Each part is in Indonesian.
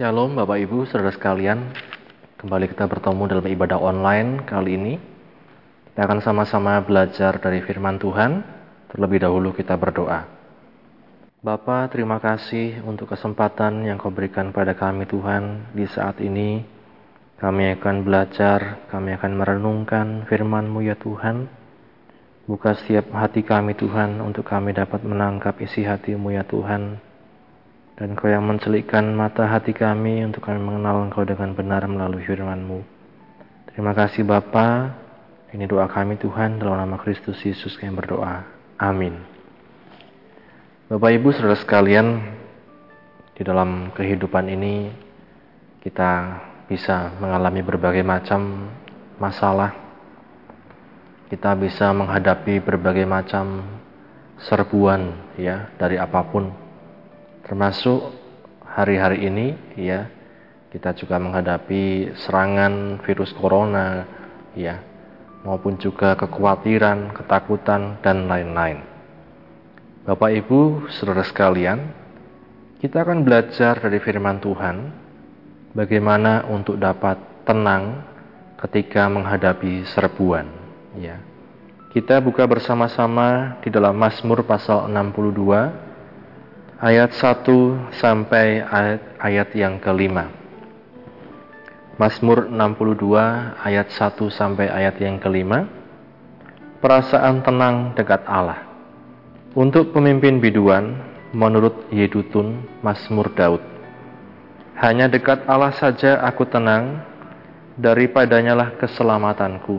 Shalom Bapak Ibu, saudara sekalian. Kembali kita bertemu dalam ibadah online kali ini. Kita akan sama-sama belajar dari firman Tuhan. Terlebih dahulu kita berdoa. Bapa, terima kasih untuk kesempatan yang kau berikan pada kami Tuhan di saat ini. Kami akan belajar, kami akan merenungkan firman-Mu ya Tuhan. Buka setiap hati kami Tuhan untuk kami dapat menangkap isi hati-Mu ya Tuhan dan Kau yang mencelikkan mata hati kami untuk kami mengenal Engkau dengan benar melalui firman-Mu. Terima kasih Bapa. Ini doa kami Tuhan dalam nama Kristus Yesus kami berdoa. Amin. Bapak Ibu Saudara sekalian, di dalam kehidupan ini kita bisa mengalami berbagai macam masalah. Kita bisa menghadapi berbagai macam serbuan ya dari apa pun Termasuk hari-hari ini ya kita juga menghadapi serangan virus corona ya maupun juga kekhawatiran, ketakutan dan lain-lain. Bapak Ibu, Saudara sekalian, kita akan belajar dari firman Tuhan bagaimana untuk dapat tenang ketika menghadapi serbuan ya. Kita buka bersama-sama di dalam Mazmur pasal 62 ayat 1 sampai ayat, ayat yang kelima. Mazmur 62 ayat 1 sampai ayat yang kelima. Perasaan tenang dekat Allah. Untuk pemimpin biduan, menurut Yedutun, Mazmur Daud. Hanya dekat Allah saja aku tenang, daripadanya lah keselamatanku.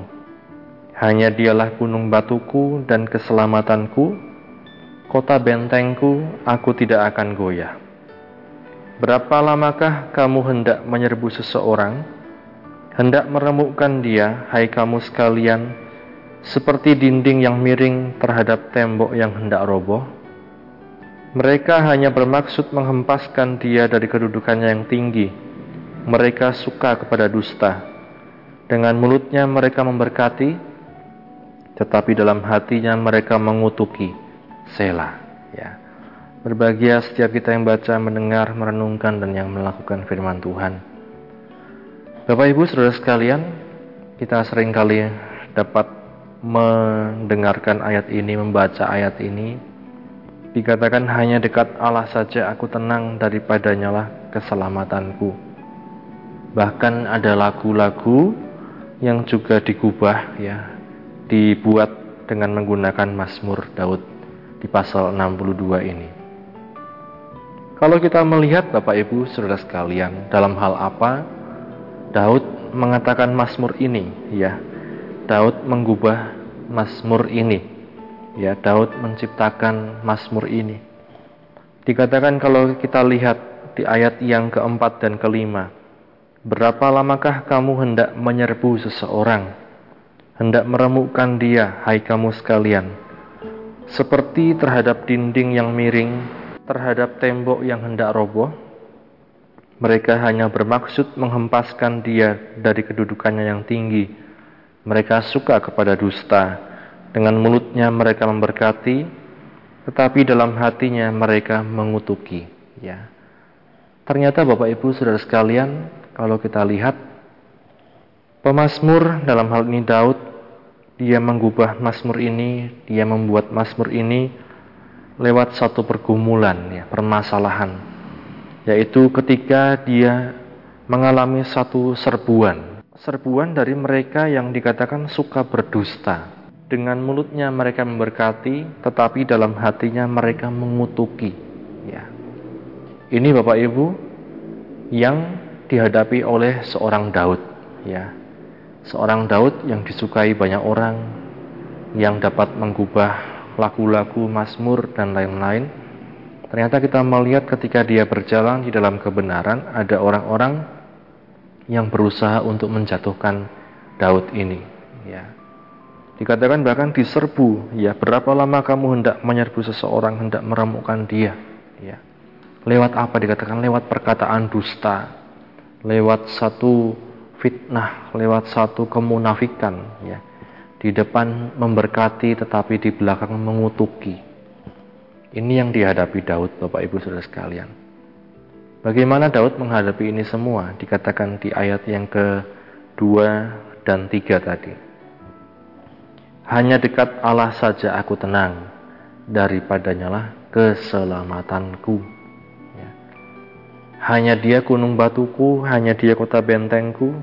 Hanya dialah gunung batuku dan keselamatanku, kota bentengku, aku tidak akan goyah. Berapa lamakah kamu hendak menyerbu seseorang, hendak meremukkan dia, hai kamu sekalian, seperti dinding yang miring terhadap tembok yang hendak roboh? Mereka hanya bermaksud menghempaskan dia dari kedudukannya yang tinggi. Mereka suka kepada dusta. Dengan mulutnya mereka memberkati, tetapi dalam hatinya mereka mengutuki. Sela. Ya. Berbahagia setiap kita yang baca, mendengar, merenungkan, dan yang melakukan firman Tuhan. Bapak Ibu, saudara sekalian, kita sering kali dapat mendengarkan ayat ini, membaca ayat ini. Dikatakan hanya dekat Allah saja aku tenang daripadanya lah keselamatanku. Bahkan ada lagu-lagu yang juga digubah ya, dibuat dengan menggunakan Mazmur Daud di pasal 62 ini. Kalau kita melihat Bapak Ibu Saudara sekalian, dalam hal apa Daud mengatakan Mazmur ini, ya. Daud mengubah Mazmur ini. Ya, Daud menciptakan Mazmur ini. Dikatakan kalau kita lihat di ayat yang keempat dan kelima, Berapa lamakah kamu hendak menyerbu seseorang, hendak meremukkan dia, hai kamu sekalian, seperti terhadap dinding yang miring, terhadap tembok yang hendak roboh. Mereka hanya bermaksud menghempaskan dia dari kedudukannya yang tinggi. Mereka suka kepada dusta. Dengan mulutnya mereka memberkati, tetapi dalam hatinya mereka mengutuki. Ya. Ternyata Bapak Ibu Saudara sekalian, kalau kita lihat pemazmur dalam hal ini Daud dia mengubah Mazmur ini, dia membuat Mazmur ini lewat satu pergumulan, ya, permasalahan, yaitu ketika dia mengalami satu serbuan, serbuan dari mereka yang dikatakan suka berdusta. Dengan mulutnya mereka memberkati, tetapi dalam hatinya mereka mengutuki. Ya. Ini Bapak Ibu yang dihadapi oleh seorang Daud, ya seorang Daud yang disukai banyak orang, yang dapat mengubah lagu-lagu, mazmur, dan lain-lain. Ternyata kita melihat ketika dia berjalan di dalam kebenaran, ada orang-orang yang berusaha untuk menjatuhkan Daud ini. Ya. Dikatakan bahkan diserbu, ya berapa lama kamu hendak menyerbu seseorang, hendak meremukkan dia. Ya. Lewat apa dikatakan? Lewat perkataan dusta, lewat satu fitnah, lewat satu kemunafikan ya. Di depan memberkati tetapi di belakang mengutuki. Ini yang dihadapi Daud Bapak Ibu Saudara sekalian. Bagaimana Daud menghadapi ini semua? Dikatakan di ayat yang kedua dan tiga tadi. Hanya dekat Allah saja aku tenang, daripadanya lah keselamatanku. Ya. Hanya dia gunung batuku, hanya dia kota bentengku,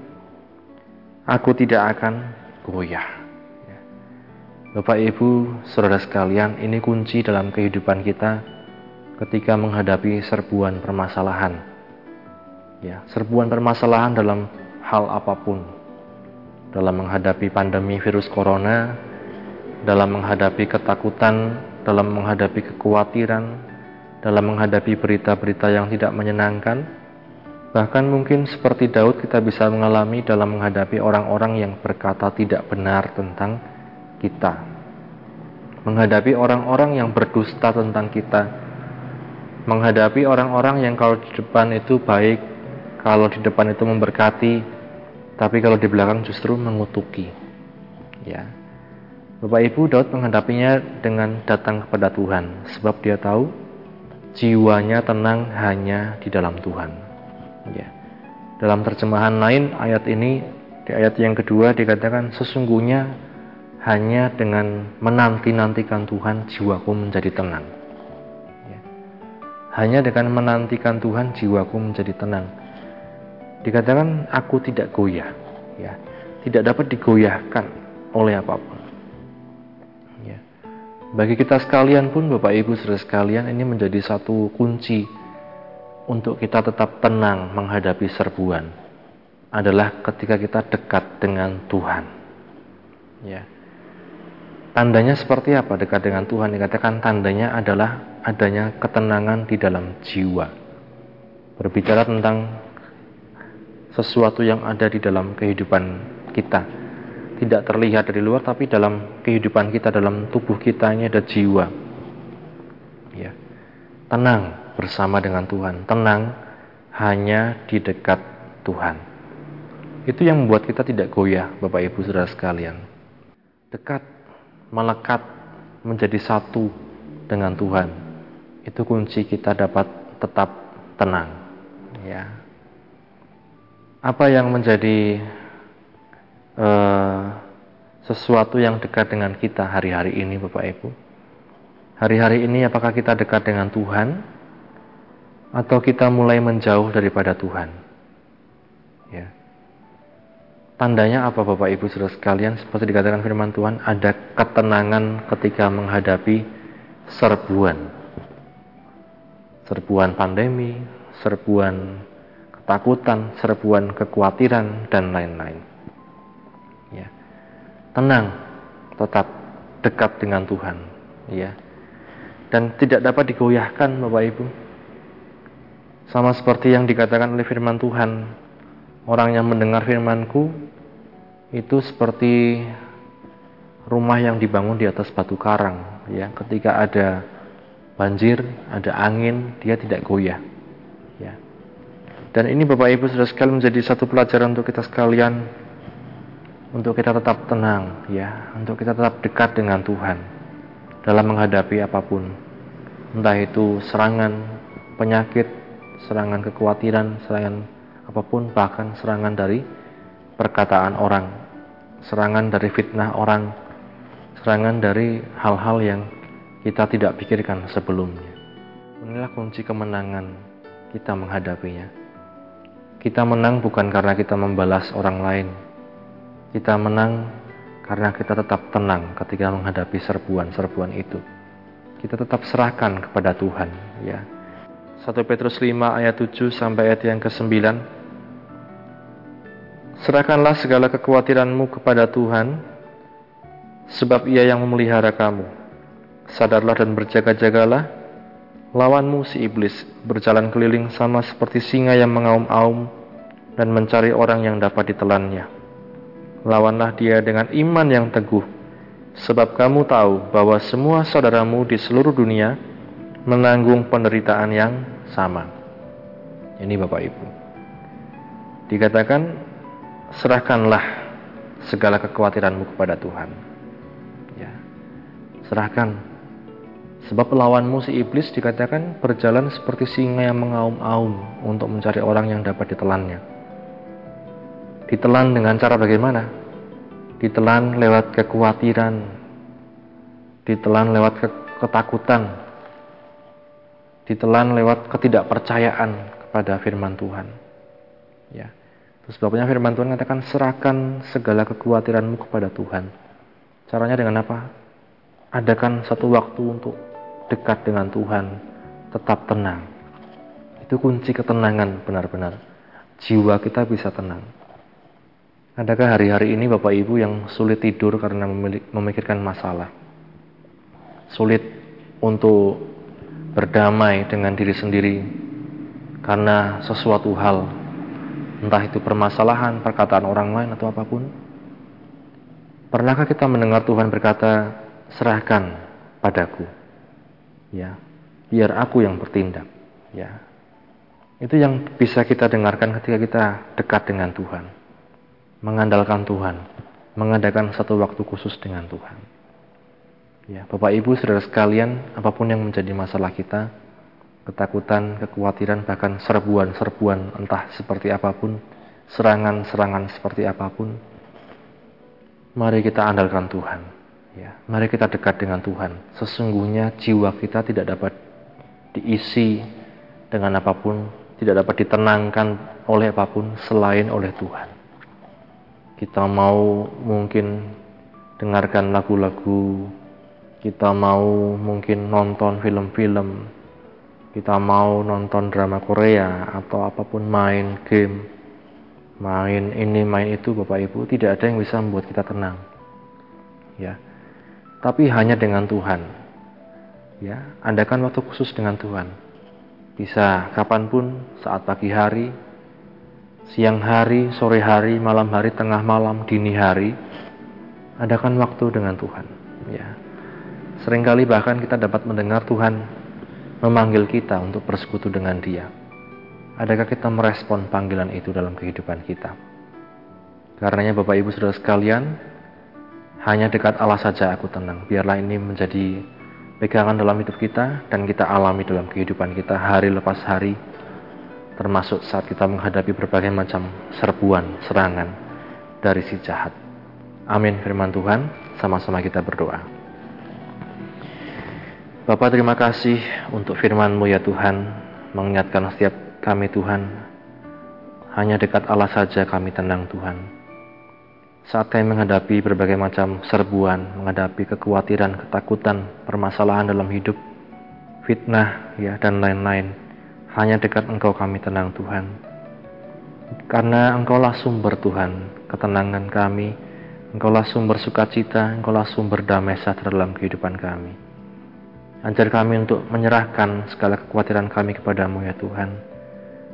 aku tidak akan goyah. Ya. Bapak Ibu, saudara sekalian, ini kunci dalam kehidupan kita ketika menghadapi serbuan permasalahan. Ya, serbuan permasalahan dalam hal apa pun. Dalam menghadapi pandemi virus corona, dalam menghadapi ketakutan, dalam menghadapi kekhawatiran, dalam menghadapi berita-berita yang tidak menyenangkan, bahkan mungkin seperti Daud kita bisa mengalami dalam menghadapi orang-orang yang berkata tidak benar tentang kita. Menghadapi orang-orang yang berdusta tentang kita, menghadapi orang-orang yang kalau di depan itu baik, kalau di depan itu memberkati, tapi kalau di belakang justru mengutuki. Ya. Bapak Ibu Daud menghadapinya dengan datang kepada Tuhan, sebab dia tahu jiwanya tenang hanya di dalam Tuhan. Ya. Dalam terjemahan lain ayat ini di ayat yang kedua dikatakan sesungguhnya hanya dengan menanti-nantikan Tuhan jiwaku menjadi tenang. Hanya dengan menantikan Tuhan jiwaku menjadi tenang. Dikatakan aku tidak goyah, ya, tidak dapat digoyahkan oleh apa pun. Bagi kita sekalian pun, Bapak Ibu saudara sekalian, ini menjadi satu kunci untuk kita tetap tenang menghadapi serbuan adalah ketika kita dekat dengan Tuhan. Ya. Tandanya seperti apa dekat dengan Tuhan? Dikatakan tandanya adalah adanya ketenangan di dalam jiwa. Berbicara tentang sesuatu yang ada di dalam kehidupan kita. Tidak terlihat dari luar tapi dalam kehidupan kita, dalam tubuh kita ini ada jiwa. Ya. Tenang bersama dengan Tuhan, tenang hanya di dekat Tuhan. Itu yang membuat kita tidak goyah, Bapak Ibu Saudara sekalian. Dekat, melekat, menjadi satu dengan Tuhan itu kunci kita dapat tetap tenang ya apa yang menjadi uh, sesuatu yang dekat dengan kita hari-hari ini Bapak Ibu? Hari-hari ini apakah kita dekat dengan Tuhan? Atau kita mulai menjauh daripada Tuhan? Ya. Tandanya apa Bapak Ibu Saudara sekalian? Seperti dikatakan firman Tuhan ada ketenangan ketika menghadapi serbuan. Serbuan pandemi, serbuan ketakutan, serbuan kekhawatiran dan lain-lain. Tenang, tetap dekat dengan Tuhan, ya. Dan tidak dapat digoyahkan Bapak Ibu. Sama seperti yang dikatakan oleh firman Tuhan, orang yang mendengar firmanku itu seperti rumah yang dibangun di atas batu karang, ya. Ketika ada banjir, ada angin, dia tidak goyah. Ya. Dan ini Bapak Ibu sudah sekali menjadi satu pelajaran untuk kita sekalian untuk kita tetap tenang ya, untuk kita tetap dekat dengan Tuhan dalam menghadapi apa pun. Entah itu serangan penyakit, serangan kekhawatiran, serangan apa pun, bahkan serangan dari perkataan orang, serangan dari fitnah orang, serangan dari hal-hal yang kita tidak pikirkan sebelumnya. Inilah kunci kemenangan kita menghadapinya. Kita menang bukan karena kita membalas orang lain. Kita menang karena kita tetap tenang ketika menghadapi serbuan-serbuan itu. Kita tetap serahkan kepada Tuhan, ya. 1 Petrus 5 ayat 7 sampai ayat yang ke-9. Serahkanlah segala kekhawatiranmu kepada Tuhan, sebab Ia yang memelihara kamu. Sadarlah dan berjaga-jagalah. Lawanmu si iblis berjalan keliling sama seperti singa yang mengaum-aum dan mencari orang yang dapat ditelannya. Lawanlah dia dengan iman yang teguh, sebab kamu tahu bahwa semua saudaramu di seluruh dunia menanggung penderitaan yang sama. Ini Bapak Ibu. Dikatakan, serahkanlah segala kekhawatiranmu kepada Tuhan. Ya. Serahkan Sebab lawanmu si iblis dikatakan berjalan seperti singa yang mengaum-aum untuk mencari orang yang dapat ditelannya. Ditelan dengan cara bagaimana? Ditelan lewat kekhawatiran, ditelan lewat ketakutan, ditelan lewat ketidakpercayaan kepada firman Tuhan. Ya. Terus sebabnya firman Tuhan katakan serahkan segala kekhawatiranmu kepada Tuhan. Caranya dengan apa? Adakan satu waktu untuk dekat dengan Tuhan, tetap tenang. Itu kunci ketenangan benar-benar. Jiwa kita bisa tenang. Adakah hari-hari ini Bapak Ibu yang sulit tidur karena memikirkan masalah? Sulit untuk berdamai dengan diri sendiri karena sesuatu hal, entah itu permasalahan, perkataan orang lain atau apa pun. Pernahkah kita mendengar Tuhan berkata, "Serahkan padaku." Ya, biar aku yang bertindak, ya. Itu yang bisa kita dengarkan ketika kita dekat dengan Tuhan. Mengandalkan Tuhan, mengadakan satu waktu khusus dengan Tuhan. Ya, Bapak Ibu, saudara sekalian, apa pun yang menjadi masalah kita, ketakutan, kekhawatiran, bahkan serbuan-serbuan entah seperti apa pun, serangan-serangan seperti apa pun, mari kita andalkan Tuhan. Ya, mari kita dekat dengan Tuhan. Sesungguhnya jiwa kita tidak dapat diisi dengan apa pun, tidak dapat ditenangkan oleh apa pun selain oleh Tuhan. Kita mau mungkin dengarkan lagu-lagu kita mau mungkin nonton film-film, kita mau nonton drama Korea atau apa pun main game, main ini main itu Bapak Ibu tidak ada yang bisa membuat kita tenang. Ya. Tapi hanya dengan Tuhan. Ya, andakan waktu khusus dengan Tuhan. Bisa kapan pun, saat pagi hari, siang hari, sore hari, malam hari, tengah malam, dini hari, adakan waktu dengan Tuhan. Ya, Seringkali bahkan kita dapat mendengar Tuhan memanggil kita untuk bersekutu dengan Dia. Adakah kita merespon panggilan itu dalam kehidupan kita? Karenanya Bapak Ibu Saudara sekalian, hanya dekat Allah saja aku tenang. Biarlah ini menjadi pegangan dalam hidup kita dan kita alami dalam kehidupan kita hari lepas hari, termasuk saat kita menghadapi berbagai macam serbuan, serangan dari si jahat. Amin firman Tuhan, sama-sama kita berdoa. Bapak terima kasih untuk firman-Mu ya Tuhan, mengingatkan setiap kami Tuhan, hanya dekat Allah saja kami tenang Tuhan. Saat kami menghadapi berbagai macam serbuan, menghadapi kekhawatiran, ketakutan, permasalahan dalam hidup, fitnah ya dan lain-lain, hanya dekat Engkau kami tenang Tuhan. Karena Engkaulah sumber Tuhan, ketenangan kami, Engkaulah sumber sukacita, Engkaulah sumber damai sejahtera dalam kehidupan kami. Ajar kami untuk menyerahkan segala kekhawatiran kami kepadamu ya Tuhan.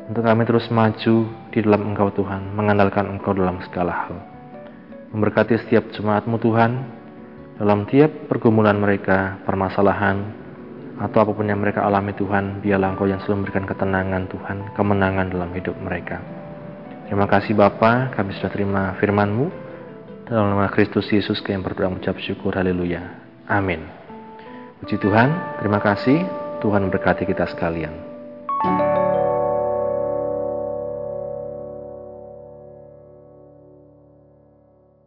Untuk kami terus maju di dalam Engkau Tuhan, mengandalkan Engkau dalam segala hal. Memberkati setiap jemaatmu Tuhan, dalam tiap pergumulan mereka, permasalahan, atau apa pun yang mereka alami Tuhan, biarlah Engkau yang selalu memberikan ketenangan Tuhan, kemenangan dalam hidup mereka. Terima kasih Bapa, kami sudah terima firman-Mu. Dalam nama Kristus Yesus kami berdoa mengucap syukur. Haleluya. Amin. Puji Tuhan, terima kasih. Tuhan memberkati kita sekalian.